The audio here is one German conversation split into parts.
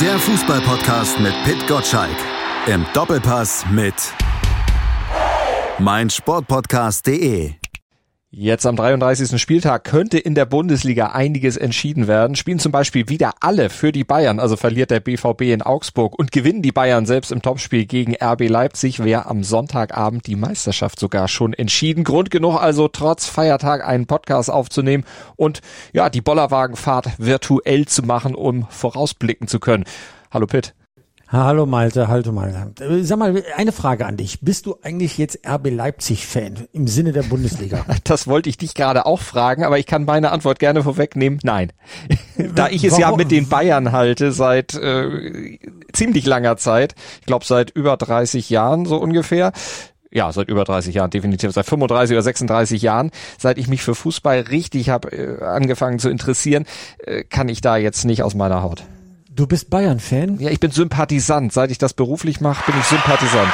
Der Fußballpodcast mit Pit Gottschalk. Im Doppelpass mit meinsportpodcast.de. Jetzt am 33. Spieltag könnte in der Bundesliga einiges entschieden werden. Spielen zum Beispiel wieder alle für die Bayern, also verliert der BVB in Augsburg und gewinnen die Bayern selbst im Topspiel gegen RB Leipzig, wäre am Sonntagabend die Meisterschaft sogar schon entschieden. Grund genug also trotz Feiertag einen Podcast aufzunehmen und ja, die Bollerwagenfahrt virtuell zu machen, um vorausblicken zu können. Hallo Pitt. Hallo Malte, hallo Malte. Sag mal, eine Frage an dich. Bist du eigentlich jetzt RB Leipzig-Fan im Sinne der Bundesliga? Das wollte ich dich gerade auch fragen, aber ich kann meine Antwort gerne vorwegnehmen. Nein. da ich es Warum? ja mit den Bayern halte seit äh, ziemlich langer Zeit, ich glaube seit über 30 Jahren so ungefähr, ja, seit über 30 Jahren, definitiv, seit 35 oder 36 Jahren, seit ich mich für Fußball richtig habe äh, angefangen zu interessieren, äh, kann ich da jetzt nicht aus meiner Haut. Du bist Bayern-Fan? Ja, ich bin Sympathisant. Seit ich das beruflich mache, bin ich Sympathisant.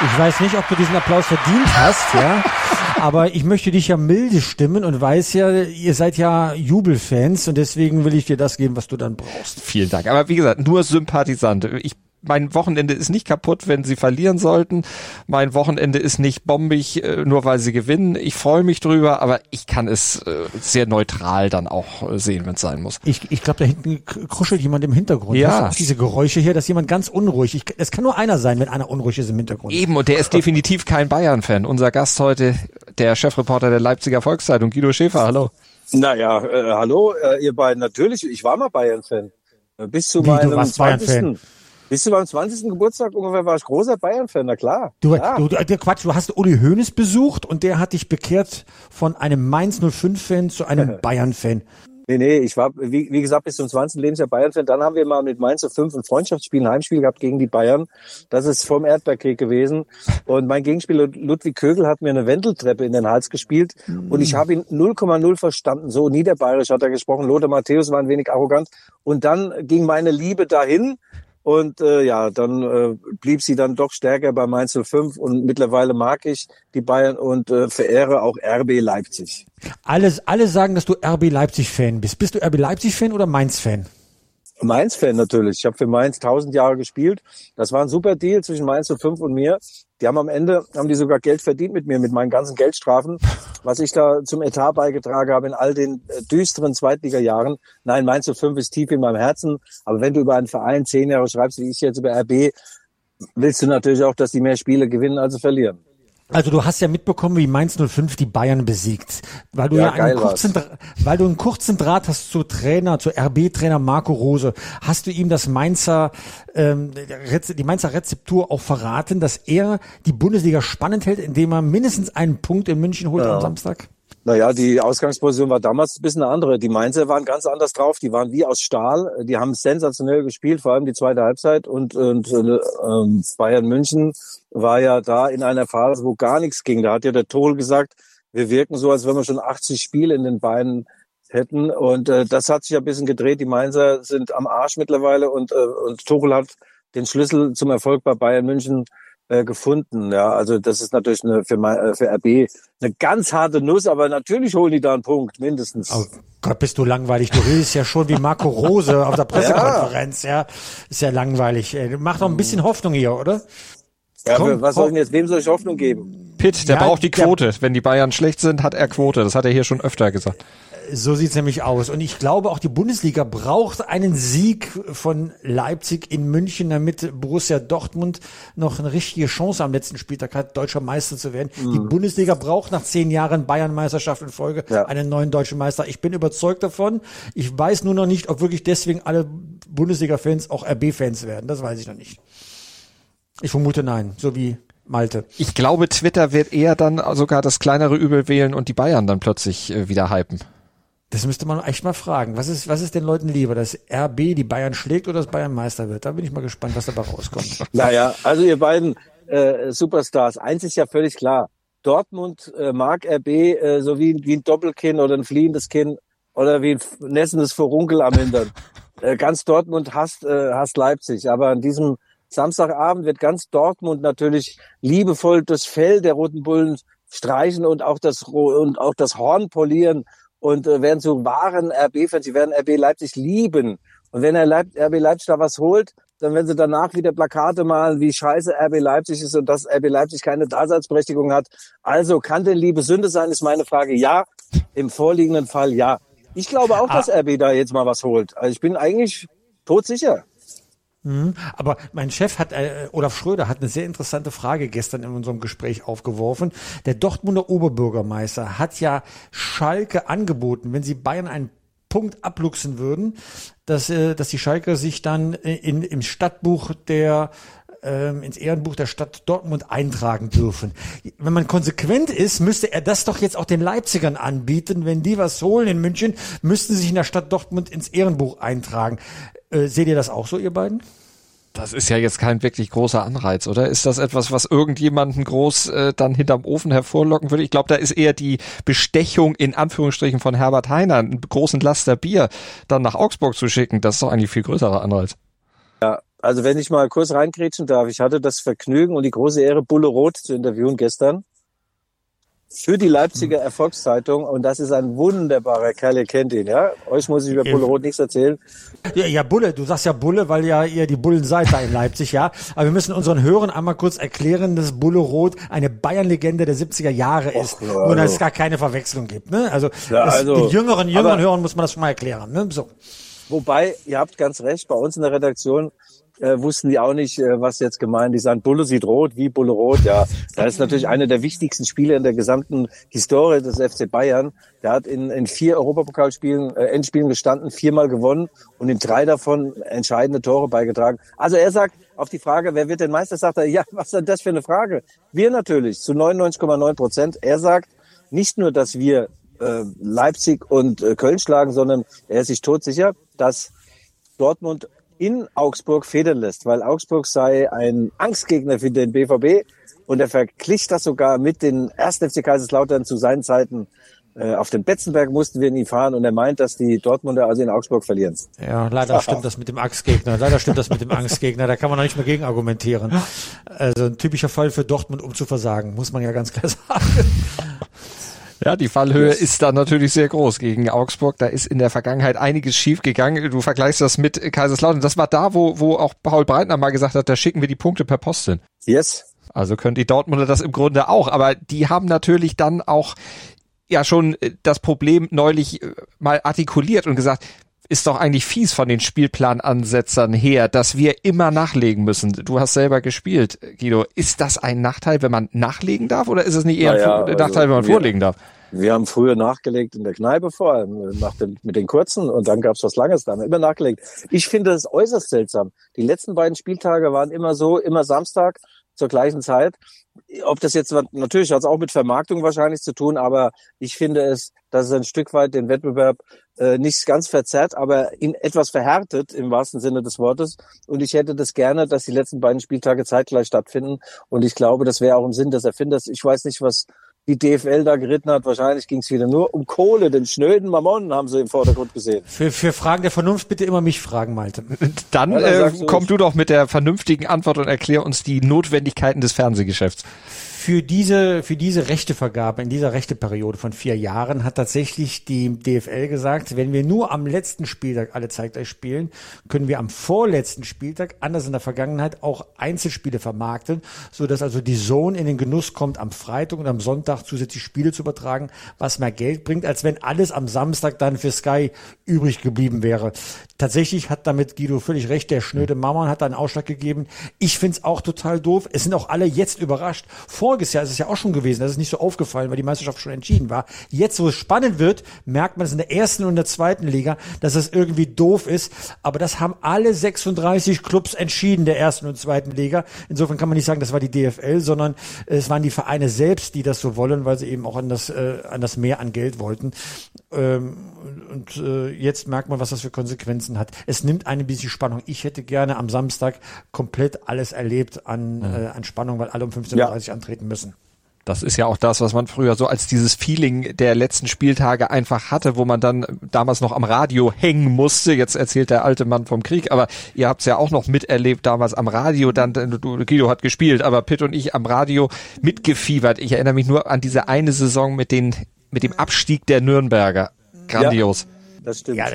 Ich weiß nicht, ob du diesen Applaus verdient hast, ja. Aber ich möchte dich ja milde stimmen und weiß ja, ihr seid ja Jubelfans und deswegen will ich dir das geben, was du dann brauchst. Vielen Dank. Aber wie gesagt, nur Sympathisant. Ich mein Wochenende ist nicht kaputt, wenn sie verlieren sollten. Mein Wochenende ist nicht bombig, äh, nur weil sie gewinnen. Ich freue mich drüber, aber ich kann es äh, sehr neutral dann auch äh, sehen, wenn es sein muss. Ich, ich glaube, da hinten kruschelt jemand im Hintergrund. Ja. diese Geräusche hier, dass jemand ganz unruhig. Es kann nur einer sein, wenn einer unruhig ist im Hintergrund. Eben, und der ist definitiv kein Bayern-Fan. Unser Gast heute, der Chefreporter der Leipziger Volkszeitung, Guido Schäfer. Hallo. Naja, äh, hallo, äh, ihr beiden. Natürlich, ich war mal Bayern-Fan. Bis zu Wie, meinem du warst 20. Bayern-Fan? Bis zu meinem 20. Geburtstag ungefähr war ich großer Bayern-Fan, na klar. Du, ja. du, du, Quatsch, du hast Uli Hoeneß besucht und der hat dich bekehrt von einem Mainz 05-Fan zu einem Bayern-Fan. Nee, nee, ich war, wie, wie gesagt, bis zum 20. Lebensjahr Bayern-Fan. Dann haben wir mal mit Mainz 05 ein Freundschaftsspiel, ein Heimspiel gehabt gegen die Bayern. Das ist vom Erdbeerkrieg gewesen. Und mein Gegenspieler Ludwig Kögel hat mir eine Wendeltreppe in den Hals gespielt. Und ich habe ihn 0,0 verstanden. So niederbayerisch hat er gesprochen. Lothar Matthäus war ein wenig arrogant. Und dann ging meine Liebe dahin. Und äh, ja, dann äh, blieb sie dann doch stärker bei Mainz 05 und mittlerweile mag ich die Bayern und äh, verehre auch RB Leipzig. Alles, alle sagen, dass du RB Leipzig-Fan bist. Bist du RB Leipzig-Fan oder Mainz-Fan? Mainz-Fan natürlich. Ich habe für Mainz tausend Jahre gespielt. Das war ein super Deal zwischen Mainz 05 und mir. Die haben am Ende, haben die sogar Geld verdient mit mir, mit meinen ganzen Geldstrafen, was ich da zum Etat beigetragen habe in all den äh, düsteren Zweitliga-Jahren. Nein, Mainz 05 ist tief in meinem Herzen. Aber wenn du über einen Verein zehn Jahre schreibst, wie ich jetzt über RB, willst du natürlich auch, dass die mehr Spiele gewinnen, als sie verlieren. Also du hast ja mitbekommen, wie Mainz 05 die Bayern besiegt, weil du ja, ja einen kurzen, weil du einen kurzen Draht hast zu Trainer, zu RB-Trainer Marco Rose. Hast du ihm das Mainzer, ähm, die Mainzer Rezeptur auch verraten, dass er die Bundesliga spannend hält, indem er mindestens einen Punkt in München holt ja. am Samstag? Naja, die Ausgangsposition war damals ein bisschen eine andere. Die Mainzer waren ganz anders drauf. Die waren wie aus Stahl. Die haben sensationell gespielt, vor allem die zweite Halbzeit. Und, und äh, Bayern München war ja da in einer Phase, wo gar nichts ging. Da hat ja der Toll gesagt, wir wirken so, als wenn wir schon 80 Spiele in den Beinen hätten. Und äh, das hat sich ein bisschen gedreht. Die Mainzer sind am Arsch mittlerweile und, äh, und Tuchel hat den Schlüssel zum Erfolg bei Bayern München äh, gefunden. Ja, also das ist natürlich eine, für, äh, für RB eine ganz harte Nuss, aber natürlich holen die da einen Punkt, mindestens. Oh Gott, bist du langweilig. Du redest ja schon wie Marco Rose auf der Pressekonferenz, ja. ja. Ist ja langweilig. Mach doch ein bisschen Hoffnung hier, oder? Ja, Komm, was soll ich jetzt, wem soll ich Hoffnung geben? Pitt, der ja, braucht die Quote. Wenn die Bayern schlecht sind, hat er Quote. Das hat er hier schon öfter gesagt. So sieht's nämlich aus. Und ich glaube, auch die Bundesliga braucht einen Sieg von Leipzig in München, damit Borussia Dortmund noch eine richtige Chance am letzten Spieltag hat, deutscher Meister zu werden. Mhm. Die Bundesliga braucht nach zehn Jahren Bayern-Meisterschaft in Folge ja. einen neuen deutschen Meister. Ich bin überzeugt davon. Ich weiß nur noch nicht, ob wirklich deswegen alle Bundesliga-Fans auch RB-Fans werden. Das weiß ich noch nicht. Ich vermute nein, so wie Malte. Ich glaube, Twitter wird eher dann sogar das kleinere Übel wählen und die Bayern dann plötzlich äh, wieder hypen. Das müsste man echt mal fragen. Was ist, was ist den Leuten lieber, dass RB die Bayern schlägt oder dass Bayern Meister wird? Da bin ich mal gespannt, was dabei rauskommt. Naja, also ihr beiden äh, Superstars, eins ist ja völlig klar. Dortmund äh, mag RB äh, so wie, wie ein Doppelkinn oder ein fliehendes Kinn oder wie ein nässendes Furunkel am Hintern. äh, ganz Dortmund hasst, äh, hasst Leipzig. Aber an diesem Samstagabend wird ganz Dortmund natürlich liebevoll das Fell der Roten Bullen streichen und auch das, und auch das Horn polieren und äh, werden zu wahren RB-Fans. Sie werden RB Leipzig lieben. Und wenn er Leip RB Leipzig da was holt, dann wenn sie danach wieder Plakate malen, wie scheiße RB Leipzig ist und dass RB Leipzig keine Daseinsberechtigung hat. Also kann denn Liebe Sünde sein, ist meine Frage. Ja, im vorliegenden Fall ja. Ich glaube auch, ah. dass RB da jetzt mal was holt. Also ich bin eigentlich todsicher. Mhm. Aber mein Chef hat, äh, Olaf Schröder hat eine sehr interessante Frage gestern in unserem Gespräch aufgeworfen. Der Dortmunder Oberbürgermeister hat ja Schalke angeboten, wenn sie Bayern einen Punkt abluchsen würden, dass, äh, dass die Schalke sich dann in, im Stadtbuch der ähm, ins Ehrenbuch der Stadt Dortmund eintragen dürfen. Wenn man konsequent ist, müsste er das doch jetzt auch den Leipzigern anbieten. Wenn die was holen in München, müssten sie sich in der Stadt Dortmund ins Ehrenbuch eintragen. Äh, seht ihr das auch so, ihr beiden? Das ist ja jetzt kein wirklich großer Anreiz, oder? Ist das etwas, was irgendjemanden groß äh, dann hinterm Ofen hervorlocken würde? Ich glaube, da ist eher die Bestechung in Anführungsstrichen von Herbert Heiner, einen großen Laster Bier dann nach Augsburg zu schicken. Das ist doch eigentlich viel größerer Anreiz. Ja, also wenn ich mal kurz reingrätschen darf, ich hatte das Vergnügen und die große Ehre, Bulle Roth zu interviewen gestern für die Leipziger Erfolgszeitung und das ist ein wunderbarer Kerl, ihr kennt ihn, ja? Euch muss ich über Bulle Roth nichts erzählen. Ja, ja, Bulle, du sagst ja Bulle, weil ja ihr die Bullen seid da in Leipzig, ja? Aber wir müssen unseren Hörern einmal kurz erklären, dass Bulle Roth eine Bayern-Legende der 70er Jahre ist Och, ja, also. und dass es gar keine Verwechslung gibt, ne? Also, ja, also den jüngeren, jüngeren Hörern muss man das schon mal erklären, ne? So. Wobei, ihr habt ganz recht, bei uns in der Redaktion äh, wussten die auch nicht, äh, was jetzt gemeint. Die sagen, Bulle sieht rot, wie Bulle rot. Ja, das ist natürlich einer der wichtigsten Spieler in der gesamten Historie des FC Bayern. Der hat in, in vier Europapokalspielen, äh, Endspielen gestanden, viermal gewonnen und in drei davon entscheidende Tore beigetragen. Also er sagt auf die Frage, wer wird denn Meister, sagt er, ja, was ist denn das für eine Frage? Wir natürlich, zu 99,9 Prozent. Er sagt nicht nur, dass wir äh, Leipzig und äh, Köln schlagen, sondern er ist sich todsicher, dass Dortmund in Augsburg federn lässt, weil Augsburg sei ein Angstgegner für den BVB und er verglich das sogar mit den ersten FC Kaiserslautern zu seinen Zeiten. Äh, auf den Betzenberg mussten wir nie fahren und er meint, dass die Dortmunder also in Augsburg verlieren. Ja, leider stimmt das mit dem Angstgegner. Leider stimmt das mit dem Angstgegner. Da kann man noch nicht mehr gegen argumentieren. Also ein typischer Fall für Dortmund, um zu versagen, muss man ja ganz klar sagen. Ja, die Fallhöhe yes. ist da natürlich sehr groß gegen Augsburg. Da ist in der Vergangenheit einiges schiefgegangen. Du vergleichst das mit Kaiserslautern. Das war da, wo, wo auch Paul Breitner mal gesagt hat, da schicken wir die Punkte per Post hin. Yes. Also können die Dortmunder das im Grunde auch. Aber die haben natürlich dann auch ja schon das Problem neulich äh, mal artikuliert und gesagt, ist doch eigentlich fies von den Spielplanansetzern her, dass wir immer nachlegen müssen. Du hast selber gespielt, Guido. Ist das ein Nachteil, wenn man nachlegen darf oder ist es nicht eher naja, ein Nachteil, wenn man wir, vorlegen darf? Wir haben früher nachgelegt in der Kneipe vor allem, nach dem, mit den kurzen und dann gab's was Langes, da haben wir immer nachgelegt. Ich finde das äußerst seltsam. Die letzten beiden Spieltage waren immer so, immer Samstag zur gleichen Zeit. Ob das jetzt, natürlich hat es auch mit Vermarktung wahrscheinlich zu tun, aber ich finde es, dass es ein Stück weit den Wettbewerb äh, nicht ganz verzerrt, aber in etwas verhärtet im wahrsten Sinne des Wortes. Und ich hätte das gerne, dass die letzten beiden Spieltage zeitgleich stattfinden. Und ich glaube, das wäre auch im Sinn des Erfinders. Ich weiß nicht, was die DFL da geritten hat. Wahrscheinlich ging es wieder nur um Kohle, den schnöden Mammon haben sie im Vordergrund gesehen. Für, für Fragen der Vernunft bitte immer mich fragen, Malte. Dann ja, äh, komm du doch mit der vernünftigen Antwort und erklär uns die Notwendigkeiten des Fernsehgeschäfts für diese, für diese Rechtevergabe in dieser Rechteperiode von vier Jahren hat tatsächlich die DFL gesagt, wenn wir nur am letzten Spieltag alle zeitgleich spielen, können wir am vorletzten Spieltag, anders in der Vergangenheit, auch Einzelspiele vermarkten, so dass also die Zone in den Genuss kommt, am Freitag und am Sonntag zusätzlich Spiele zu übertragen, was mehr Geld bringt, als wenn alles am Samstag dann für Sky übrig geblieben wäre. Tatsächlich hat damit Guido völlig recht, der schnöde Mammon hat da einen Ausschlag gegeben. Ich find's auch total doof. Es sind auch alle jetzt überrascht. Vor voriges Jahr ist es ja auch schon gewesen, das ist nicht so aufgefallen, weil die Meisterschaft schon entschieden war. Jetzt, wo es spannend wird, merkt man es in der ersten und der zweiten Liga, dass das irgendwie doof ist. Aber das haben alle 36 Clubs entschieden, der ersten und zweiten Liga. Insofern kann man nicht sagen, das war die DFL, sondern es waren die Vereine selbst, die das so wollen, weil sie eben auch an das, äh, an das Mehr an Geld wollten. Ähm, und äh, jetzt merkt man, was das für Konsequenzen hat. Es nimmt eine bisschen Spannung. Ich hätte gerne am Samstag komplett alles erlebt an, mhm. äh, an Spannung, weil alle um 15.30 Uhr ja. antreten müssen. Das ist ja auch das, was man früher so als dieses Feeling der letzten Spieltage einfach hatte, wo man dann damals noch am Radio hängen musste. Jetzt erzählt der alte Mann vom Krieg, aber ihr habt es ja auch noch miterlebt damals am Radio. Dann du, Guido hat gespielt, aber Pitt und ich am Radio mitgefiebert. Ich erinnere mich nur an diese eine Saison mit den mit dem Abstieg der Nürnberger. Grandios. Ja das stimmt. Ja,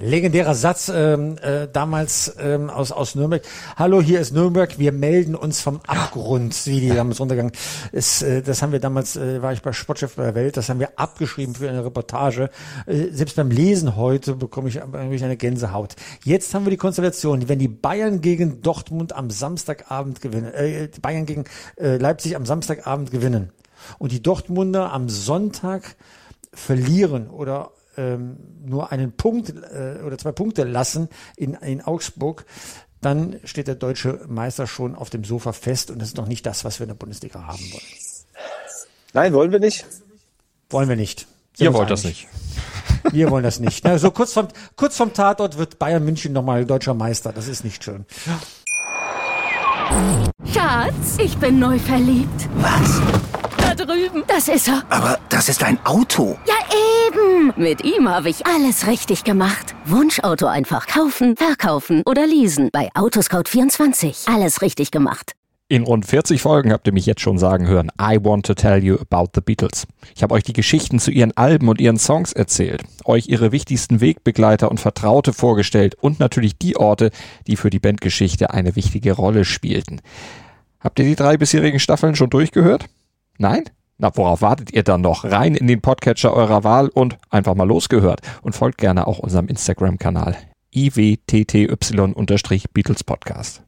legendärer Satz ähm, äh, damals ähm, aus, aus Nürnberg. Hallo, hier ist Nürnberg, wir melden uns vom Abgrund, wie die damals runtergegangen ist. Äh, das haben wir damals, äh, war ich bei Sportchef bei der Welt, das haben wir abgeschrieben für eine Reportage. Äh, selbst beim Lesen heute bekomme ich, bekomme ich eine Gänsehaut. Jetzt haben wir die Konstellation, wenn die Bayern gegen Dortmund am Samstagabend gewinnen, äh, Bayern gegen äh, Leipzig am Samstagabend gewinnen und die Dortmunder am Sonntag verlieren oder ähm, nur einen Punkt äh, oder zwei Punkte lassen in, in Augsburg, dann steht der deutsche Meister schon auf dem Sofa fest und das ist noch nicht das, was wir in der Bundesliga haben wollen. Nein, wollen wir nicht? Wollen wir nicht. Sind Ihr wollt das nicht. Wir wollen das nicht. Na, so kurz vom, kurz vom Tatort wird Bayern München nochmal deutscher Meister. Das ist nicht schön. Schatz, ich bin neu verliebt. Was? Da drüben. Das ist er. Aber das ist ein Auto. Ja, eben. Mit ihm habe ich alles richtig gemacht. Wunschauto einfach kaufen, verkaufen oder leasen. Bei Autoscout24. Alles richtig gemacht. In rund 40 Folgen habt ihr mich jetzt schon sagen hören, I want to tell you about the Beatles. Ich habe euch die Geschichten zu ihren Alben und ihren Songs erzählt, euch ihre wichtigsten Wegbegleiter und Vertraute vorgestellt und natürlich die Orte, die für die Bandgeschichte eine wichtige Rolle spielten. Habt ihr die drei bisherigen Staffeln schon durchgehört? Nein? Na, worauf wartet ihr dann noch? Rein in den Podcatcher eurer Wahl und einfach mal losgehört. Und folgt gerne auch unserem Instagram-Kanal iwtty-Beatles Podcast.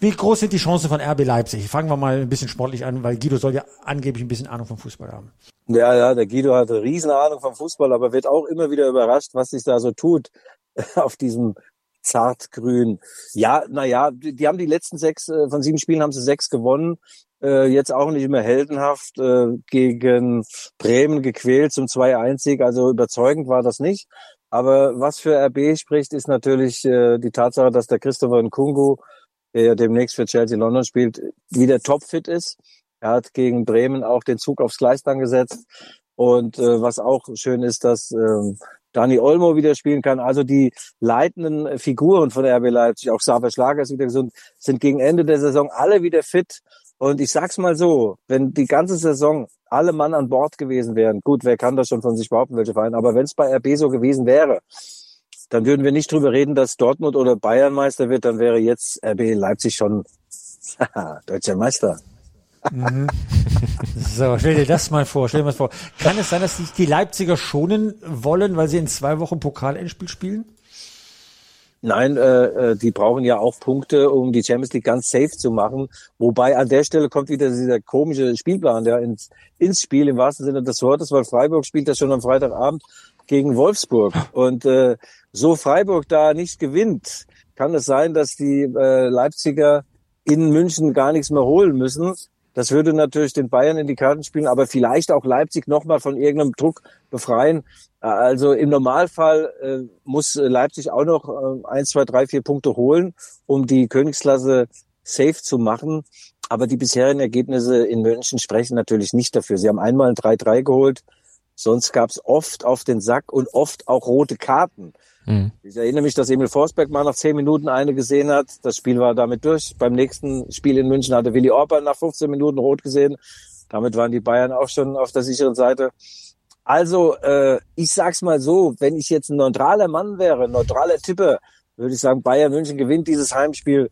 Wie groß sind die Chancen von RB Leipzig? Fangen wir mal ein bisschen sportlich an, weil Guido soll ja angeblich ein bisschen Ahnung vom Fußball haben. Ja, ja, der Guido hat eine riesen Ahnung vom Fußball, aber wird auch immer wieder überrascht, was sich da so tut auf diesem zartgrün. Ja, naja, die, die haben die letzten sechs, äh, von sieben Spielen haben sie sechs gewonnen. Äh, jetzt auch nicht mehr heldenhaft äh, gegen Bremen gequält zum 2-1-Sieg. Also überzeugend war das nicht. Aber was für RB spricht, ist natürlich äh, die Tatsache, dass der Christopher Nkungu der ja demnächst für Chelsea London spielt, wieder topfit ist. Er hat gegen Bremen auch den Zug aufs Gleis dann gesetzt. Und äh, was auch schön ist, dass äh, Dani Olmo wieder spielen kann. Also die leitenden Figuren von RB Leipzig, auch Xaver Schlager ist wieder gesund, sind gegen Ende der Saison alle wieder fit. Und ich sag's mal so, wenn die ganze Saison alle Mann an Bord gewesen wären, gut, wer kann das schon von sich behaupten, welche Vereine, aber wenn es bei RB so gewesen wäre, dann würden wir nicht drüber reden, dass Dortmund oder Bayern Meister wird, dann wäre jetzt RB Leipzig schon deutscher Meister. Mhm. So, stell dir das mal vor, stell dir mal vor. Kann es sein, dass sich die Leipziger schonen wollen, weil sie in zwei Wochen Pokal-Endspiel spielen? Nein, äh, äh, die brauchen ja auch Punkte, um die Champions League ganz safe zu machen. Wobei an der Stelle kommt wieder dieser komische Spielplan ja, ins, ins Spiel im wahrsten Sinne des Wortes, weil Freiburg spielt das schon am Freitagabend gegen Wolfsburg. Und äh, so Freiburg da nicht gewinnt, kann es sein, dass die äh, Leipziger in München gar nichts mehr holen müssen. Das würde natürlich den Bayern in die Karten spielen, aber vielleicht auch Leipzig nochmal von irgendeinem Druck befreien. Also im Normalfall äh, muss Leipzig auch noch äh, eins, zwei, drei, vier Punkte holen, um die Königsklasse safe zu machen. Aber die bisherigen Ergebnisse in München sprechen natürlich nicht dafür. Sie haben einmal ein 3-3 geholt, sonst gab es oft auf den Sack und oft auch rote Karten. Mhm. Ich erinnere mich, dass Emil Forsberg mal nach zehn Minuten eine gesehen hat. Das Spiel war damit durch. Beim nächsten Spiel in München hatte Willi Orban nach 15 Minuten rot gesehen. Damit waren die Bayern auch schon auf der sicheren Seite. Also, äh, ich sag's mal so, wenn ich jetzt ein neutraler Mann wäre, neutraler Tipper, würde ich sagen, Bayern München gewinnt dieses Heimspiel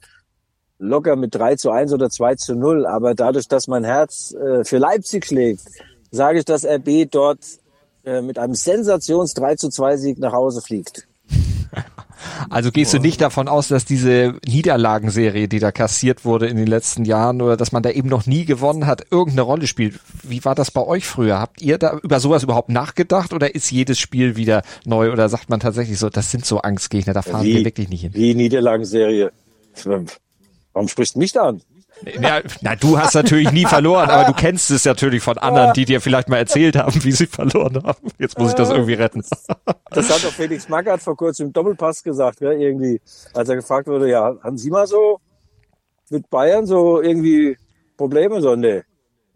locker mit 3 zu 1 oder 2 zu 0. Aber dadurch, dass mein Herz äh, für Leipzig schlägt, sage ich, dass RB dort äh, mit einem Sensations 3 zu 2 Sieg nach Hause fliegt. Also gehst du nicht davon aus, dass diese Niederlagenserie, die da kassiert wurde in den letzten Jahren oder dass man da eben noch nie gewonnen hat, irgendeine Rolle spielt? Wie war das bei euch früher? Habt ihr da über sowas überhaupt nachgedacht oder ist jedes Spiel wieder neu oder sagt man tatsächlich so, das sind so Angstgegner, da fahren wie, wir wirklich nicht hin? Wie Niederlagenserie. Warum sprichst du mich da an? Ja, na, du hast natürlich nie verloren, aber du kennst es natürlich von anderen, die dir vielleicht mal erzählt haben, wie sie verloren haben. Jetzt muss ich das irgendwie retten. Das hat doch Felix Magath vor kurzem im Doppelpass gesagt, gell, irgendwie, als er gefragt wurde, ja, haben Sie mal so mit Bayern so irgendwie Probleme? So, nee.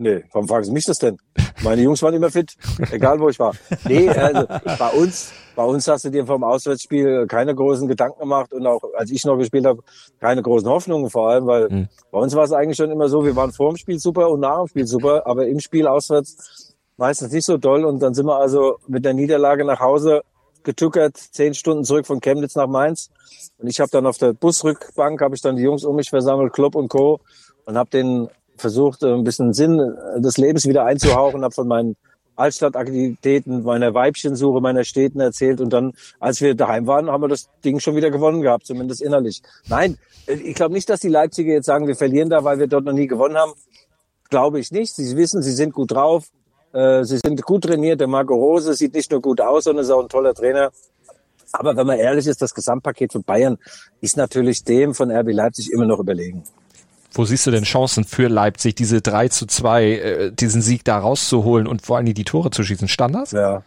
Nee, warum fragen Sie mich das denn? Meine Jungs waren immer fit, egal wo ich war. Nee, also bei uns, bei uns hast du dir vom Auswärtsspiel keine großen Gedanken gemacht und auch als ich noch gespielt habe, keine großen Hoffnungen vor allem, weil mhm. bei uns war es eigentlich schon immer so, wir waren vor dem Spiel super und nach dem Spiel super, aber im Spiel auswärts meistens nicht so doll. Und dann sind wir also mit der Niederlage nach Hause getückert, zehn Stunden zurück von Chemnitz nach Mainz. Und ich habe dann auf der Busrückbank, habe ich dann die Jungs um mich versammelt, Klopp und Co. und habe denen versucht, ein bisschen Sinn des Lebens wieder einzuhauchen, habe von meinen Altstadtaktivitäten, meiner Weibchensuche, meiner Städten erzählt. Und dann, als wir daheim waren, haben wir das Ding schon wieder gewonnen gehabt, zumindest innerlich. Nein, ich glaube nicht, dass die Leipziger jetzt sagen, wir verlieren da, weil wir dort noch nie gewonnen haben. Glaube ich nicht. Sie wissen, sie sind gut drauf. Äh, sie sind gut trainiert. Der Marco Rose sieht nicht nur gut aus, sondern ist auch ein toller Trainer. Aber wenn man ehrlich ist, das Gesamtpaket von Bayern ist natürlich dem von RB Leipzig immer noch überlegen. Wo siehst du denn Chancen für Leipzig, diese 3 zu 2, äh, diesen Sieg da rauszuholen und vor allem die Tore zu schießen? Standards? Ja.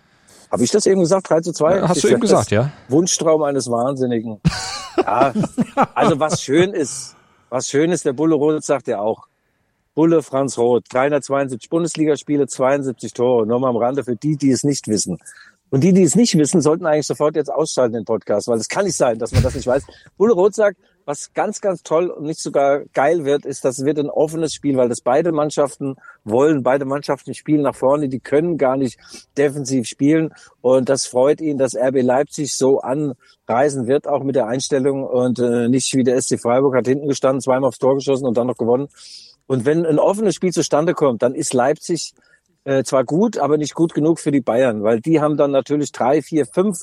Habe ich das eben gesagt? 3 zu 2? Ja, hast du eben gesagt, ja. Wunschtraum eines Wahnsinnigen. ja, also was schön ist, was schön ist, der Bulle Roth sagt ja auch, Bulle Franz Roth, 372 Bundesligaspiele, 72 Tore. Nur mal am Rande für die, die es nicht wissen. Und die, die es nicht wissen, sollten eigentlich sofort jetzt ausschalten den Podcast, weil es kann nicht sein, dass man das nicht weiß. Bulle Roth sagt, was ganz, ganz toll und nicht sogar geil wird, ist, dass es wird ein offenes Spiel, weil das beide Mannschaften wollen, beide Mannschaften spielen nach vorne, die können gar nicht defensiv spielen. Und das freut ihn, dass RB Leipzig so anreisen wird, auch mit der Einstellung und äh, nicht wie der SC Freiburg hat hinten gestanden, zweimal aufs Tor geschossen und dann noch gewonnen. Und wenn ein offenes Spiel zustande kommt, dann ist Leipzig äh, zwar gut, aber nicht gut genug für die Bayern, weil die haben dann natürlich drei, vier, fünf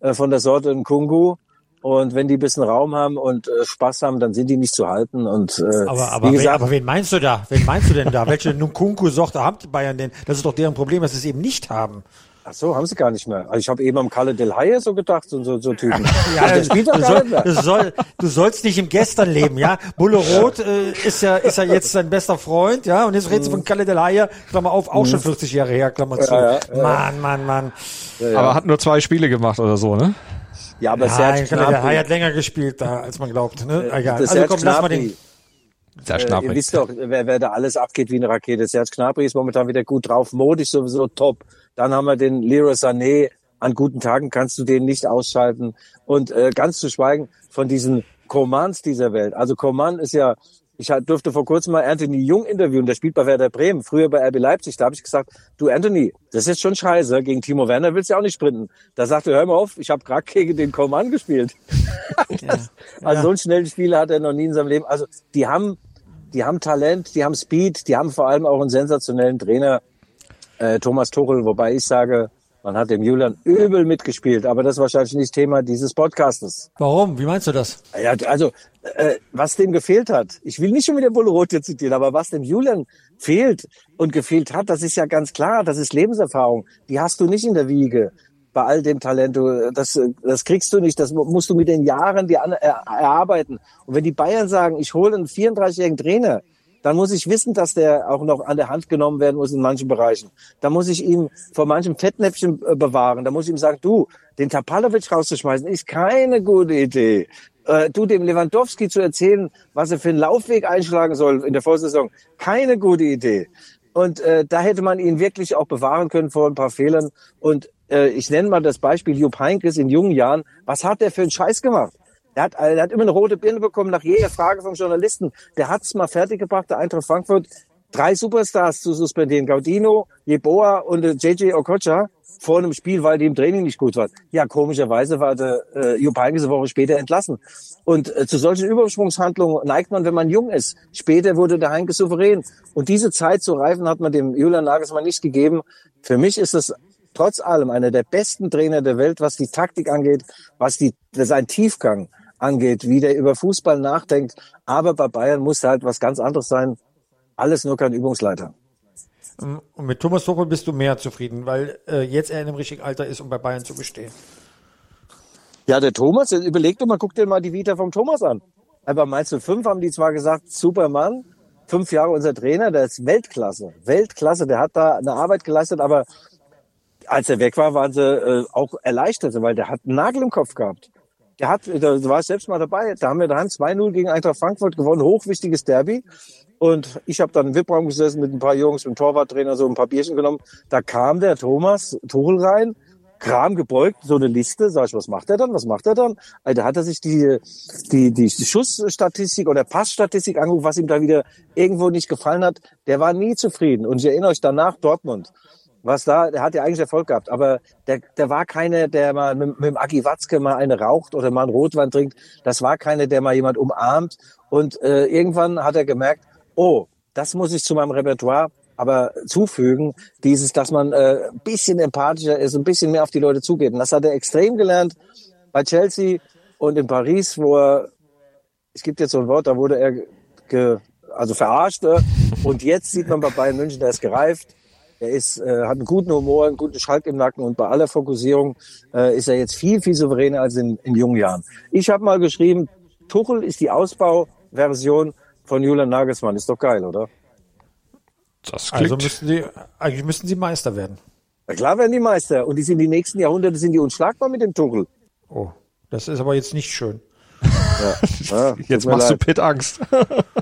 äh, von der Sorte in Kungu. Und wenn die ein bisschen Raum haben und äh, Spaß haben, dann sind die nicht zu halten. Und, äh, aber, aber, wie gesagt, wen, aber wen meinst du da? Wen meinst du denn da? Welche Nkunku-Sorte haben die Bayern denn? Das ist doch deren Problem, dass sie es eben nicht haben. Ach so, haben sie gar nicht mehr. Also ich habe eben am Kalle Del Haie so gedacht, so, so, so Typen. ja, der spielt doch gar nicht mehr. Du, soll, du sollst nicht im Gestern leben, ja. Bulle Roth äh, ist ja ist ja jetzt sein bester Freund, ja. Und jetzt redest du von Kalle Del Haie, Klammer auf, auch schon 40 Jahre her, Klammer zu. Ja, ja, ja. Mann, Mann, Mann. Aber hat nur zwei Spiele gemacht oder so, ne? Ja, aber Nein, Serge Kalle Del Haie Gnabry, hat länger gespielt, da, als man glaubt. Ne? Egal. das Also Serge komm, lass mal Gnabry, den. Sehr äh, ihr wisst doch, wer, wer da alles abgeht wie eine Rakete. Serge Gnabry ist momentan wieder gut drauf, modisch sowieso top. Dann haben wir den Leroy Sané. An guten Tagen kannst du den nicht ausschalten. Und äh, ganz zu schweigen von diesen Comans dieser Welt. Also Coman ist ja, ich durfte vor kurzem mal Anthony Jung interviewen, der spielt bei Werder Bremen, früher bei RB Leipzig. Da habe ich gesagt, du Anthony, das ist jetzt schon scheiße, gegen Timo Werner willst du ja auch nicht sprinten. Da sagte er, hör mal auf, ich habe gerade gegen den Coman gespielt. das, also so einen schnellen Spieler hat er noch nie in seinem Leben. Also die haben, die haben Talent, die haben Speed, die haben vor allem auch einen sensationellen Trainer, äh, Thomas Tuchel, wobei ich sage, man hat dem Julian übel mitgespielt, aber das ist wahrscheinlich nicht Thema dieses Podcastes. Warum? Wie meinst du das? Ja, also, äh, was dem gefehlt hat, ich will nicht schon wieder Bulle Roth zitieren, aber was dem Julian fehlt und gefehlt hat, das ist ja ganz klar, das ist Lebenserfahrung. Die hast du nicht in der Wiege bei all dem Talent. Du, das, das kriegst du nicht, das musst du mit den Jahren dir an, er, erarbeiten. Und wenn die Bayern sagen, ich hole einen 34-jährigen Trainer, dann muss ich wissen, dass der auch noch an der Hand genommen werden muss in manchen Bereichen. Da muss ich ihn vor manchem Fettnäpfchen äh, bewahren. Da muss ich ihm sagen, du, den Tapalovic rauszuschmeißen, ist keine gute Idee. Äh, du, dem Lewandowski zu erzählen, was er für einen Laufweg einschlagen soll in der Vorsaison, keine gute Idee. Und äh, da hätte man ihn wirklich auch bewahren können vor ein paar Fehlern. Und äh, ich nenne mal das Beispiel Jupp Heynckes in jungen Jahren. Was hat der für einen Scheiß gemacht? Der hat, äh, der hat immer eine rote Birne bekommen nach jeder Frage vom Journalisten. Der hat es mal fertiggebracht, der Eintracht Frankfurt, drei Superstars zu suspendieren. Gaudino, Jeboa und äh, JJ Okocha vor einem Spiel, weil die im Training nicht gut waren. Ja, komischerweise war der äh, Jupp Heynckes eine Woche später entlassen. Und äh, zu solchen Übersprungshandlungen neigt man, wenn man jung ist. Später wurde der Heinkes souverän. Und diese Zeit zu reifen hat man dem Julian Nagelsmann nicht gegeben. Für mich ist es trotz allem einer der besten Trainer der Welt, was die Taktik angeht, was die, sein Tiefgang angeht, wie der über Fußball nachdenkt. Aber bei Bayern muss halt was ganz anderes sein. Alles nur kein Übungsleiter. Und mit Thomas Tuchel bist du mehr zufrieden, weil äh, jetzt er in einem richtigen Alter ist, um bei Bayern zu bestehen. Ja, der Thomas, überleg doch mal, guck dir mal die Vita vom Thomas an. Aber meinst du, fünf haben die zwar gesagt, Supermann, fünf Jahre unser Trainer, der ist Weltklasse. Weltklasse, der hat da eine Arbeit geleistet, aber als er weg war, waren sie äh, auch erleichtert, weil der hat einen Nagel im Kopf gehabt. Der hat, da war ich selbst mal dabei, da haben wir daheim 2-0 gegen Eintracht Frankfurt gewonnen, hochwichtiges Derby. Und ich habe dann im VIP-Raum gesessen mit ein paar Jungs, mit dem Torwarttrainer, so ein paar Bierchen genommen. Da kam der Thomas Tuchel rein, Kram gebeugt, so eine Liste. Sag ich, was macht er dann? Was macht er dann? Alter, hat er sich die, die, die Schussstatistik oder Passstatistik angeguckt, was ihm da wieder irgendwo nicht gefallen hat. Der war nie zufrieden. Und ich erinnere euch danach Dortmund. Was da, der hat ja eigentlich Erfolg gehabt, aber der, der war keine, der mal mit, mit dem Agi Watzke mal eine raucht oder mal einen Rotwein trinkt. Das war keine, der mal jemand umarmt. Und äh, irgendwann hat er gemerkt, oh, das muss ich zu meinem Repertoire aber zufügen, dieses, dass man äh, ein bisschen empathischer ist, ein bisschen mehr auf die Leute zugeht. Und das hat er extrem gelernt bei Chelsea und in Paris, wo er, es gibt jetzt so ein Wort, da wurde er ge, also verarscht. Äh, und jetzt sieht man bei Bayern München, der ist gereift. Er ist, äh, hat einen guten Humor, einen guten Schalk im Nacken und bei aller Fokussierung äh, ist er jetzt viel, viel souveräner als in, in jungen Jahren. Ich habe mal geschrieben, Tuchel ist die Ausbauversion von Julian Nagelsmann. Ist doch geil, oder? Das klingt. Also müssten sie, eigentlich müssten sie Meister werden. Na klar werden die Meister. Und die sind die nächsten Jahrhunderte sind die unschlagbar mit dem Tuchel. Oh, das ist aber jetzt nicht schön. Ja. Ja, jetzt machst leid. du Pitt Angst.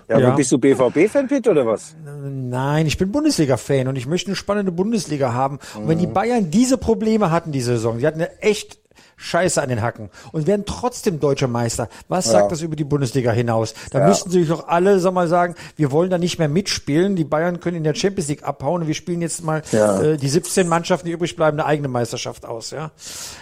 Ja, ja. bist du BVB-Fan, Pitt, oder was? Nein, ich bin Bundesliga-Fan und ich möchte eine spannende Bundesliga haben. Und mhm. wenn die Bayern diese Probleme hatten diese Saison, die hatten eine echt Scheiße an den Hacken und werden trotzdem deutscher Meister. Was ja. sagt das über die Bundesliga hinaus? Da ja. müssten sich doch alle, sag mal, sagen, wir wollen da nicht mehr mitspielen. Die Bayern können in der Champions League abhauen und wir spielen jetzt mal ja. äh, die 17 Mannschaften, die übrig bleiben, eine eigene Meisterschaft aus. Ja,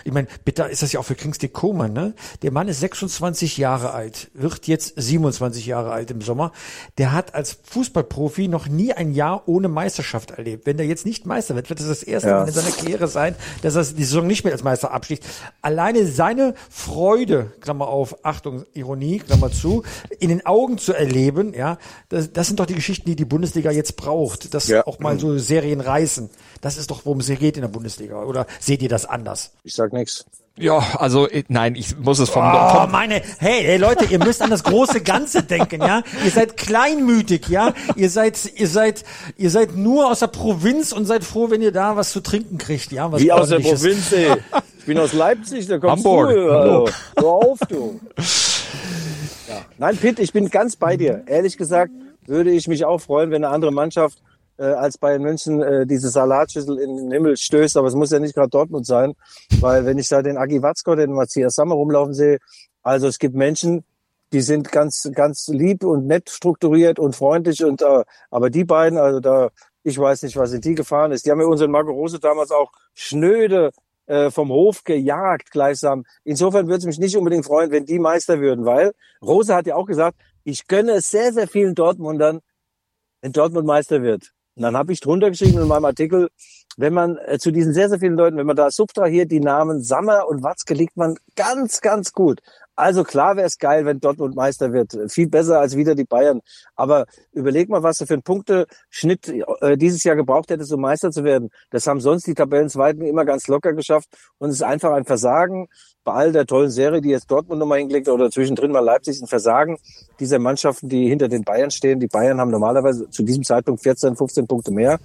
Ich meine, bitte ist das ja auch für Kingsley Coman. Ne? Der Mann ist 26 Jahre alt, wird jetzt 27 Jahre alt im Sommer. Der hat als Fußballprofi noch nie ein Jahr ohne Meisterschaft erlebt. Wenn der jetzt nicht Meister wird, wird das das erste Mal in seiner Karriere sein, dass er die Saison nicht mehr als Meister abschließt alleine seine Freude, Klammer auf, Achtung, Ironie, Klammer zu, in den Augen zu erleben, ja, das, das sind doch die Geschichten, die die Bundesliga jetzt braucht, dass ja. auch mal so Serien reißen. Das ist doch, worum es hier geht in der Bundesliga. Oder seht ihr das anders? Ich sag nichts. Ja, also äh, nein, ich muss es vom, oh, vom meine, hey, hey Leute, ihr müsst an das große Ganze denken, ja? Ihr seid kleinmütig, ja? Ihr seid ihr seid ihr seid nur aus der Provinz und seid froh, wenn ihr da was zu trinken kriegt, ja? Was Wie aus der Provinz, ey. Ich bin aus Leipzig, da kommst Hamburg. du. Also. Hör auf, du. Ja. Nein, Pitt, ich bin ganz bei dir. Ehrlich gesagt würde ich mich auch freuen, wenn eine andere Mannschaft äh, als Bayern München äh, diese Salatschüssel in den Himmel stößt. Aber es muss ja nicht gerade Dortmund sein, weil wenn ich da den Agi Watzko, den Matthias Sammer rumlaufen sehe, also es gibt Menschen, die sind ganz, ganz lieb und nett strukturiert und freundlich und äh, aber die beiden, also da, ich weiß nicht, was in die gefahren ist. Die haben ja unseren Marco Rose damals auch schnöde äh, vom Hof gejagt gleichsam. Insofern würde es mich nicht unbedingt freuen, wenn die Meister würden, weil Rose hat ja auch gesagt, ich gönne es sehr, sehr vielen Dortmundern, wenn Dortmund Meister wird. Und dann habe ich drunter geschrieben in meinem Artikel, wenn man äh, zu diesen sehr, sehr vielen Leuten, wenn man da subtrahiert, die Namen Sammer und Watzke liegt man ganz, ganz gut. Also klar wäre es geil, wenn Dortmund Meister wird. Viel besser als wieder die Bayern. Aber überleg mal, was du für einen Punkteschnitt äh, dieses Jahr gebraucht hättest, um Meister zu werden. Das haben sonst die Tabellenzweiten immer ganz locker geschafft. Und es ist einfach ein Versagen bei all der tollen Serie, die jetzt Dortmund nochmal hingelegt oder zwischendrin mal Leipzig, ein Versagen dieser Mannschaften, die hinter den Bayern stehen. Die Bayern haben normalerweise zu diesem Zeitpunkt 14, 15 Punkte mehr.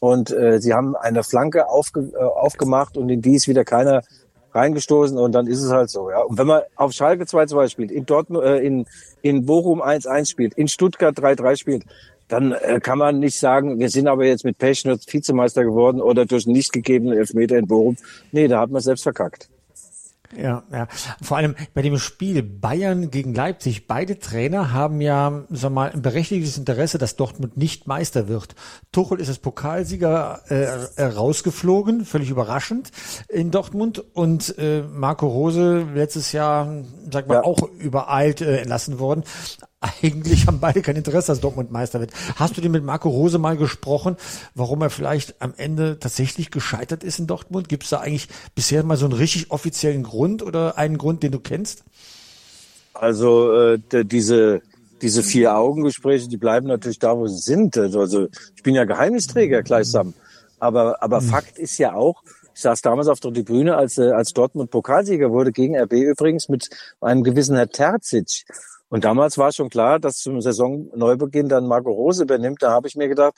Und äh, sie haben eine Flanke aufge, äh, aufgemacht und in die ist wieder keiner reingestoßen und dann ist es halt so, ja. Und wenn man auf Schalke 2-2 spielt, in Dortmund, äh, in, in Bochum 1-1 spielt, in Stuttgart 3-3 spielt, dann äh, kann man nicht sagen, wir sind aber jetzt mit Pech nur Vizemeister geworden oder durch nicht gegebenen Elfmeter in Bochum. Nee, da hat man selbst verkackt. Ja, ja. Vor allem bei dem Spiel Bayern gegen Leipzig, beide Trainer haben ja, sag mal, ein berechtigtes Interesse, dass Dortmund nicht Meister wird. Tuchel ist als Pokalsieger äh, rausgeflogen, völlig überraschend in Dortmund und äh, Marco Rose letztes Jahr, sag mal, ja. auch übereilt äh, entlassen worden eigentlich haben beide kein Interesse, dass Dortmund Meister wird. Hast du dir mit Marco Rose mal gesprochen, warum er vielleicht am Ende tatsächlich gescheitert ist in Dortmund? Gibt es da eigentlich bisher mal so einen richtig offiziellen Grund oder einen Grund, den du kennst? Also äh, diese diese vier Augengespräche, die bleiben natürlich da, wo sie sind. Also ich bin ja Geheimnisträger gleichsam. Aber aber mhm. Fakt ist ja auch, ich saß damals auf der Tribüne, als, äh, als Dortmund Pokalsieger wurde, gegen RB übrigens, mit einem gewissen Herr Terzic. Und damals war schon klar, dass zum Saisonneubeginn dann Marco Rose übernimmt. Da habe ich mir gedacht,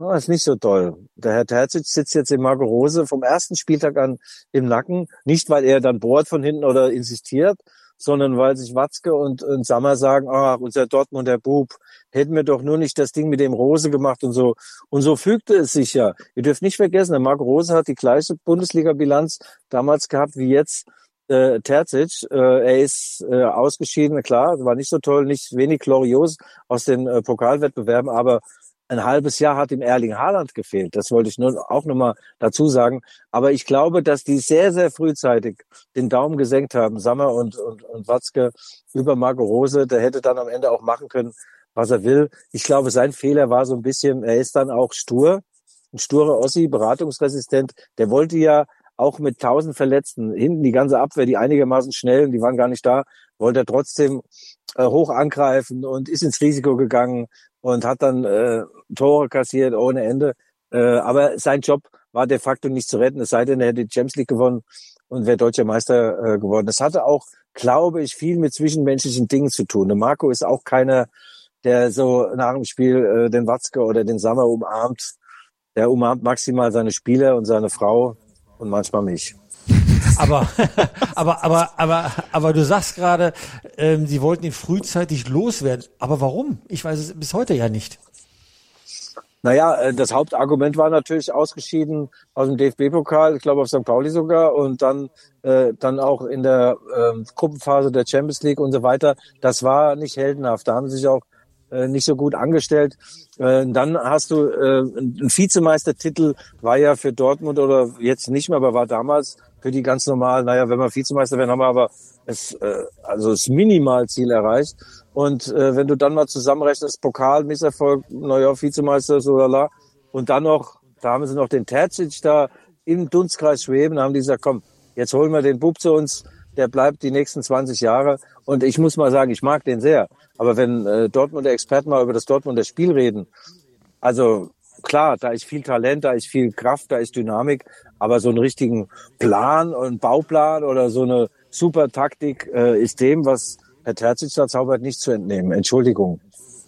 oh, ist nicht so toll. Der Herr Terzic sitzt jetzt in Marco Rose vom ersten Spieltag an im Nacken. Nicht, weil er dann bohrt von hinten oder insistiert, sondern weil sich Watzke und, und Sammer sagen, ach, unser Dortmunder Bub, hätten wir doch nur nicht das Ding mit dem Rose gemacht und so. Und so fügte es sich ja. Ihr dürft nicht vergessen, der Marco Rose hat die gleiche Bundesliga-Bilanz damals gehabt wie jetzt äh, Terzic. Äh, er ist äh, ausgeschieden, klar, war nicht so toll, nicht wenig glorios aus den äh, Pokalwettbewerben, aber ein halbes Jahr hat ihm Erling Haaland gefehlt. Das wollte ich nur auch nochmal dazu sagen. Aber ich glaube, dass die sehr, sehr frühzeitig den Daumen gesenkt haben, Sammer und, und, und Watzke über Marco Rose. Der hätte dann am Ende auch machen können, was er will. Ich glaube, sein Fehler war so ein bisschen, er ist dann auch stur, ein sturer Ossi, beratungsresistent. Der wollte ja auch mit tausend Verletzten hinten die ganze Abwehr, die einigermaßen schnell, die waren gar nicht da, wollte er trotzdem äh, hoch angreifen und ist ins Risiko gegangen und hat dann äh, Tore kassiert ohne Ende. Äh, aber sein Job war de facto nicht zu retten, es sei denn, er hätte die Champions League gewonnen und wäre deutscher Meister äh, geworden. Das hatte auch, glaube ich, viel mit zwischenmenschlichen Dingen zu tun. Der Marco ist auch keiner, der so nach dem Spiel äh, den Watzke oder den Sammer umarmt. Der umarmt maximal seine Spieler und seine Frau und manchmal mich. Aber, aber, aber, aber, aber du sagst gerade, ähm, sie wollten ihn frühzeitig loswerden. Aber warum? Ich weiß es bis heute ja nicht. Naja, äh, das Hauptargument war natürlich ausgeschieden aus dem DFB-Pokal, ich glaube auf St. Pauli sogar, und dann, äh, dann auch in der äh, Gruppenphase der Champions League und so weiter. Das war nicht heldenhaft. Da haben sie sich auch äh, nicht so gut angestellt. Äh, dann hast du äh, ein Vizemeistertitel, war ja für Dortmund oder jetzt nicht mehr, aber war damals für die ganz normal. Naja, wenn wir Vizemeister werden, haben wir aber es, äh, also das Minimalziel erreicht. Und äh, wenn du dann mal zusammenrechnest, Pokal, Misserfolg, naja, Vizemeister, so lala, und dann noch, da haben sie noch den Terzic da im Dunstkreis schweben, haben die gesagt, komm, jetzt holen wir den Bub zu uns, der bleibt die nächsten 20 Jahre. Und ich muss mal sagen, ich mag den sehr. Aber wenn äh, Dortmunder Experten mal über das Dortmunder Spiel reden, also klar, da ist viel Talent, da ist viel Kraft, da ist Dynamik, aber so einen richtigen Plan und Bauplan oder so eine super Taktik äh, ist dem, was Herr Terzic da zaubert, nicht zu entnehmen. Entschuldigung.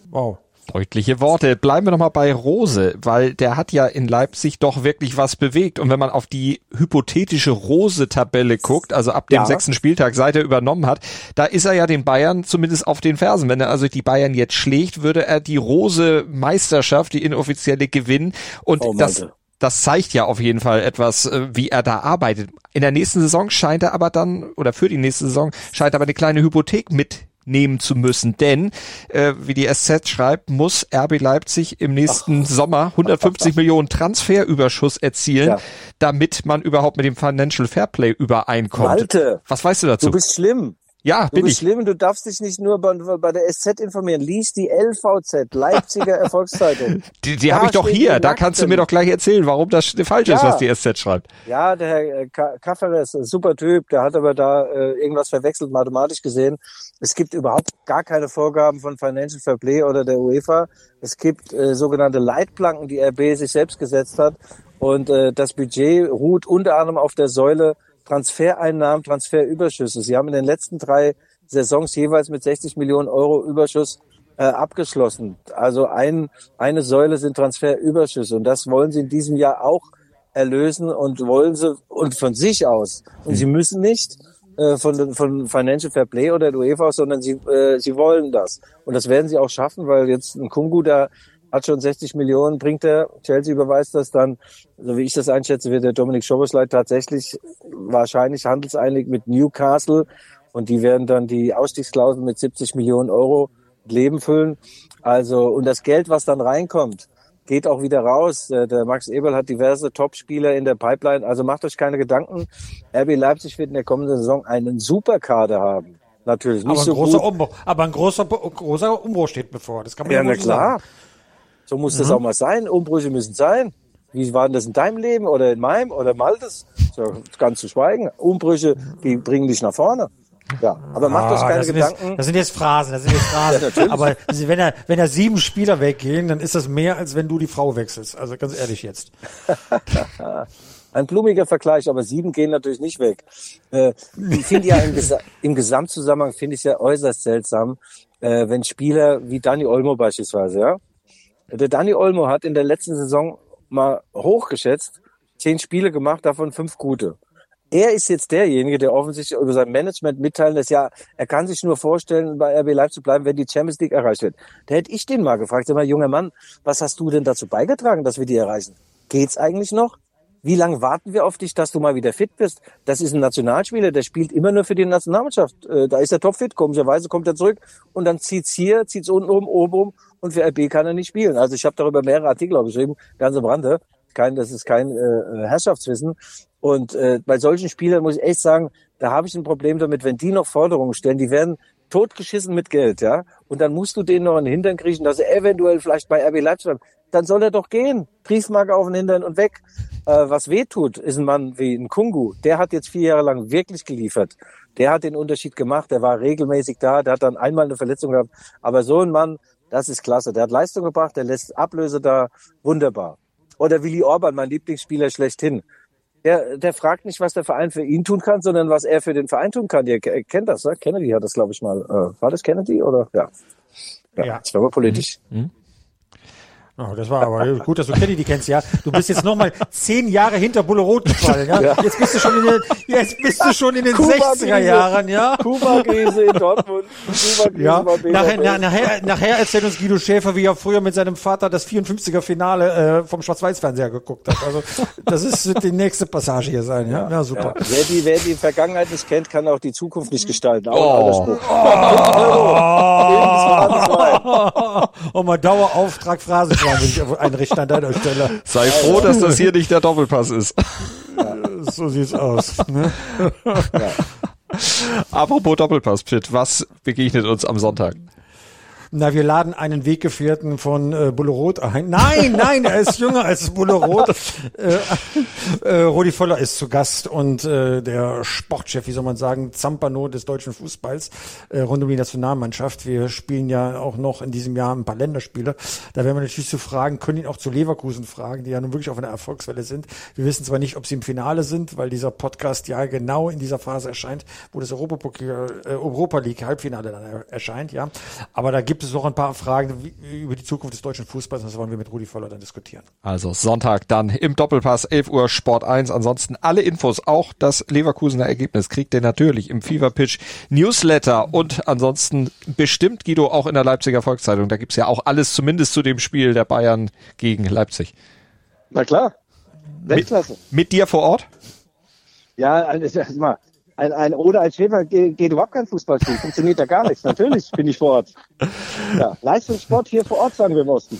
Wow. Deutliche Worte. Bleiben wir nochmal bei Rose, weil der hat ja in Leipzig doch wirklich was bewegt. Und wenn man auf die hypothetische Rose-Tabelle guckt, also ab dem ja. sechsten Spieltag, seit er übernommen hat, da ist er ja den Bayern zumindest auf den Fersen. Wenn er also die Bayern jetzt schlägt, würde er die Rose-Meisterschaft, die inoffizielle, gewinnen. Und oh, das, das zeigt ja auf jeden Fall etwas, äh, wie er da arbeitet. In der nächsten Saison scheint er aber dann, oder für die nächste Saison, scheint er aber eine kleine Hypothek mit nehmen zu müssen. Denn, äh, wie die SZ schreibt, muss RB Leipzig im nächsten Ach. Sommer 150 Millionen Transferüberschuss erzielen, ja. damit man überhaupt mit dem Financial Fairplay übereinkommt. Malte, Was weißt du dazu? Du bist schlimm. Ja, du bin bist ich. schlimm, du darfst dich nicht nur bei, bei der SZ informieren. Lies die LVZ, Leipziger Erfolgszeitung. Die, die habe ich doch hier. Da kannst du mir doch gleich erzählen, warum das falsch ja. ist, was die SZ schreibt. Ja, der Herr äh, Kafferes, super Typ, der hat aber da äh, irgendwas verwechselt, mathematisch gesehen. Es gibt überhaupt gar keine Vorgaben von Financial Fair Play oder der UEFA. Es gibt äh, sogenannte Leitplanken, die RB sich selbst gesetzt hat. Und äh, das Budget ruht unter anderem auf der Säule Transfereinnahmen, Transferüberschüsse. Sie haben in den letzten drei Saisons jeweils mit 60 Millionen Euro Überschuss äh, abgeschlossen. Also ein, eine Säule sind Transferüberschüsse und das wollen sie in diesem Jahr auch erlösen und wollen sie und von sich aus. Und sie müssen nicht äh, von, von Financial Fair Play oder der UEFA, sondern sie, äh, sie wollen das. Und das werden sie auch schaffen, weil jetzt ein Kungu, der hat schon 60 Millionen, bringt er, Chelsea überweist das dann, so wie ich das einschätze, wird der Dominik Schobosleit tatsächlich wahrscheinlich handelseinig mit Newcastle und die werden dann die Ausstiegsklausel mit 70 Millionen Euro Leben füllen. Also, und das Geld, was dann reinkommt, geht auch wieder raus. Der Max Eberl hat diverse Top-Spieler in der Pipeline. Also macht euch keine Gedanken. RB Leipzig wird in der kommenden Saison einen Superkader haben. Natürlich nicht aber ein so großer gut. Umbruch, aber ein großer, großer Umbruch steht bevor. Das kann man ja, ja na klar. Sagen. So muss mhm. das auch mal sein. Umbrüche müssen sein. Wie war denn das in deinem Leben oder in meinem oder Maltes? So, ganz zu schweigen. Umbrüche, die bringen dich nach vorne. Ja, aber macht euch Ah, keine das Gedanken. Jetzt, das sind jetzt Phrasen, das sind jetzt Phrasen. Ja, aber wenn er, wenn er sieben Spieler weggehen, dann ist das mehr, als wenn du die Frau wechselst. Also ganz ehrlich jetzt. Ein blumiger Vergleich, aber sieben gehen natürlich nicht weg. Äh, ich finde ja im, Gesa im Gesamtzusammenhang finde ich es ja äußerst seltsam, äh, wenn Spieler wie Dani Olmo beispielsweise, ja. Der Dani Olmo hat in der letzten Saison mal hochgeschätzt, zehn Spiele gemacht, davon fünf gute. Er ist jetzt derjenige, der offensichtlich über sein Management mitteilen lässt, ja, er kann sich nur vorstellen, bei RB Leipzig zu bleiben, wenn die Champions League erreicht wird. Da hätte ich den mal gefragt, sag mal, junger Mann, was hast du denn dazu beigetragen, dass wir die erreichen? Geht's eigentlich noch? Wie lange warten wir auf dich, dass du mal wieder fit bist? Das ist ein Nationalspieler, der spielt immer nur für die Nationalmannschaft. Äh, Da ist er topfit, komischerweise kommt er zurück und dann zieht's hier, zieht's unten rum, oben rum und für RB kann er nicht spielen. Also ich habe darüber mehrere Artikel geschrieben, ganze Brande. Kein, das ist kein äh, Herrschaftswissen. Und äh, bei solchen Spielern muss ich echt sagen, da habe ich ein Problem damit, wenn die noch Forderungen stellen, die werden totgeschissen mit Geld, ja. Und dann musst du denen noch in den Hintern kriechen, dass er eventuell vielleicht bei RB Leipzig. Dann soll er doch gehen. Briefmarke auf den Hintern und weg. Äh, was weh tut, ist ein Mann wie ein Kungu. Der hat jetzt vier Jahre lang wirklich geliefert. Der hat den Unterschied gemacht. Der war regelmäßig da. Der hat dann einmal eine Verletzung gehabt. Aber so ein Mann, das ist klasse. Der hat Leistung gebracht. Der lässt Ablöse da. Wunderbar. Oder Willi Orban, mein Lieblingsspieler schlechthin. Der, der fragt nicht, was der Verein für ihn tun kann, sondern was er für den Verein tun kann. Ihr kennt das, ne? Kennedy hat das, glaube ich, mal. Äh, war das Kennedy oder? Ja. Ja, Ja. jetzt werden wir politisch. Oh, das war aber gut, dass du Kennedy kennst, ja. Du bist jetzt nochmal zehn Jahre hinter Bulle Rot gefallen, ja. Ja. Jetzt bist du schon in den, jetzt bist du schon in den Kuba 60er Jahren, ja. Kuba-Krise in Dortmund. Kuba-Krise Ja, nachher, na, nachher, nachher erzählt uns Guido Schäfer, wie er früher mit seinem Vater das 54er Finale äh, vom Schwarz-Weiß-Fernseher geguckt hat. Also das ist wird die nächste Passage hier sein, ja. Ja, super. Ja. Wer, die, wer die Vergangenheit nicht kennt, kann auch die Zukunft nicht gestalten. Auch Oh. ein alter Spruch. Oh, mal Dauerauftrag Phrasenschwein will ich einrichten an deiner Stelle. Sei froh, dass das hier nicht der Doppelpass ist. So sieht's aus. Ne? Apropos Doppelpass, Pitt, was begegnet uns am Sonntag? Na, wir laden einen Weggefährten von äh, Bulle Rot ein. Nein, nein, er ist jünger als Bulle Rot. äh, äh, Rudi Völler ist zu Gast und äh, der Sportchef, wie soll man sagen, Zampano des deutschen Fußballs äh, rund um die Nationalmannschaft. Wir spielen ja auch noch in diesem Jahr ein paar Länderspiele. Da werden wir natürlich zu fragen, können ihn auch zu Leverkusen fragen, die ja nun wirklich auf einer Erfolgswelle sind. Wir wissen zwar nicht, ob sie im Finale sind, weil dieser Podcast ja genau in dieser Phase erscheint, wo das Europapokal, äh, Europa League Halbfinale dann er erscheint, ja. Aber da gibt es noch ein paar Fragen wie, über die Zukunft des deutschen Fußballs. Das wollen wir mit Rudi Völler dann diskutieren. Also Sonntag dann im Doppelpass, 11 Uhr Sport 1. Ansonsten alle Infos, auch das Leverkusener Ergebnis kriegt ihr natürlich im Fever Pitch Newsletter und ansonsten bestimmt Guido auch in der Leipziger Volkszeitung. Da gibt's ja auch alles zumindest zu dem Spiel der Bayern gegen Leipzig. Na klar. Weltklasse. Mit dir vor Ort? Ja, sag mal, ein, ein Oder als Schäfer geht, geht überhaupt kein Fußballspiel. Funktioniert ja gar nichts. Natürlich bin ich vor Ort. Ja, Leistungssport hier vor Ort, sagen wir im Osten.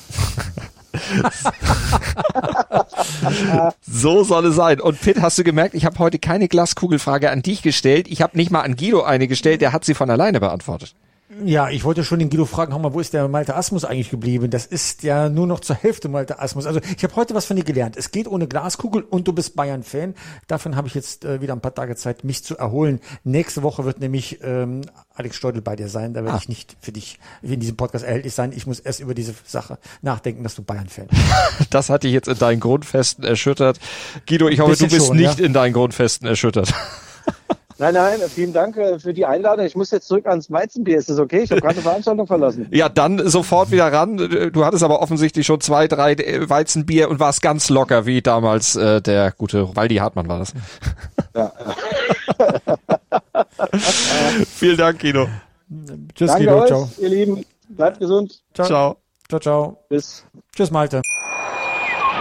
So soll es sein. Und Pitt, hast du gemerkt, ich habe heute keine Glaskugelfrage an dich gestellt. Ich habe nicht mal an Guido eine gestellt, der hat sie von alleine beantwortet. Ja, ich wollte schon den Guido fragen, hau mal, wo ist der Malte Asmus eigentlich geblieben? Das ist ja nur noch zur Hälfte Malte Asmus. Also ich habe heute was von dir gelernt. Es geht ohne Glaskugel und du bist Bayern-Fan. Davon habe ich jetzt äh, wieder ein paar Tage Zeit, mich zu erholen. Nächste Woche wird nämlich ähm, Alex Steudel bei dir sein. Da werde ich nicht für dich in diesem Podcast erhältlich sein. Ich muss erst über diese Sache nachdenken, dass du Bayern-Fan bist. Das hat dich jetzt in deinen Grundfesten erschüttert. Guido, ich hoffe, du bist schon, nicht ja. in deinen Grundfesten erschüttert. Nein, nein, vielen Dank äh, für die Einladung. Ich muss jetzt zurück ans Weizenbier. Ist das okay? Ich habe gerade eine Veranstaltung verlassen. Ja, dann sofort wieder ran. Du hattest aber offensichtlich schon zwei, drei äh, Weizenbier und warst ganz locker, wie damals äh, der gute Waldi Hartmann war das. Ja. Vielen Dank, Guido. Tschüss, Danke Guido. euch, Ciao. ihr Lieben. Bleibt gesund. Ciao. Ciao. Ciao, ciao. Bis. Tschüss, Malte.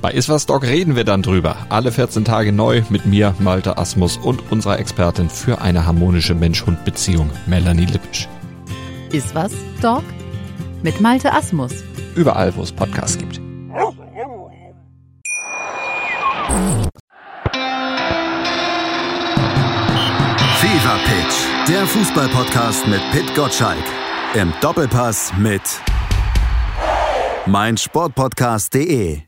Bei Iswas Dog reden wir dann drüber. Alle 14 Tage neu mit mir, Malte Asmus und unserer Expertin für eine harmonische Mensch-Hund-Beziehung, Melanie Lippisch. Ist was, Dog? Mit Malte Asmus. Überall, wo es Podcasts gibt. Fever Pitch, der Fußballpodcast mit Pit Gottschalk. Im Doppelpass mit meinsportpodcast.de.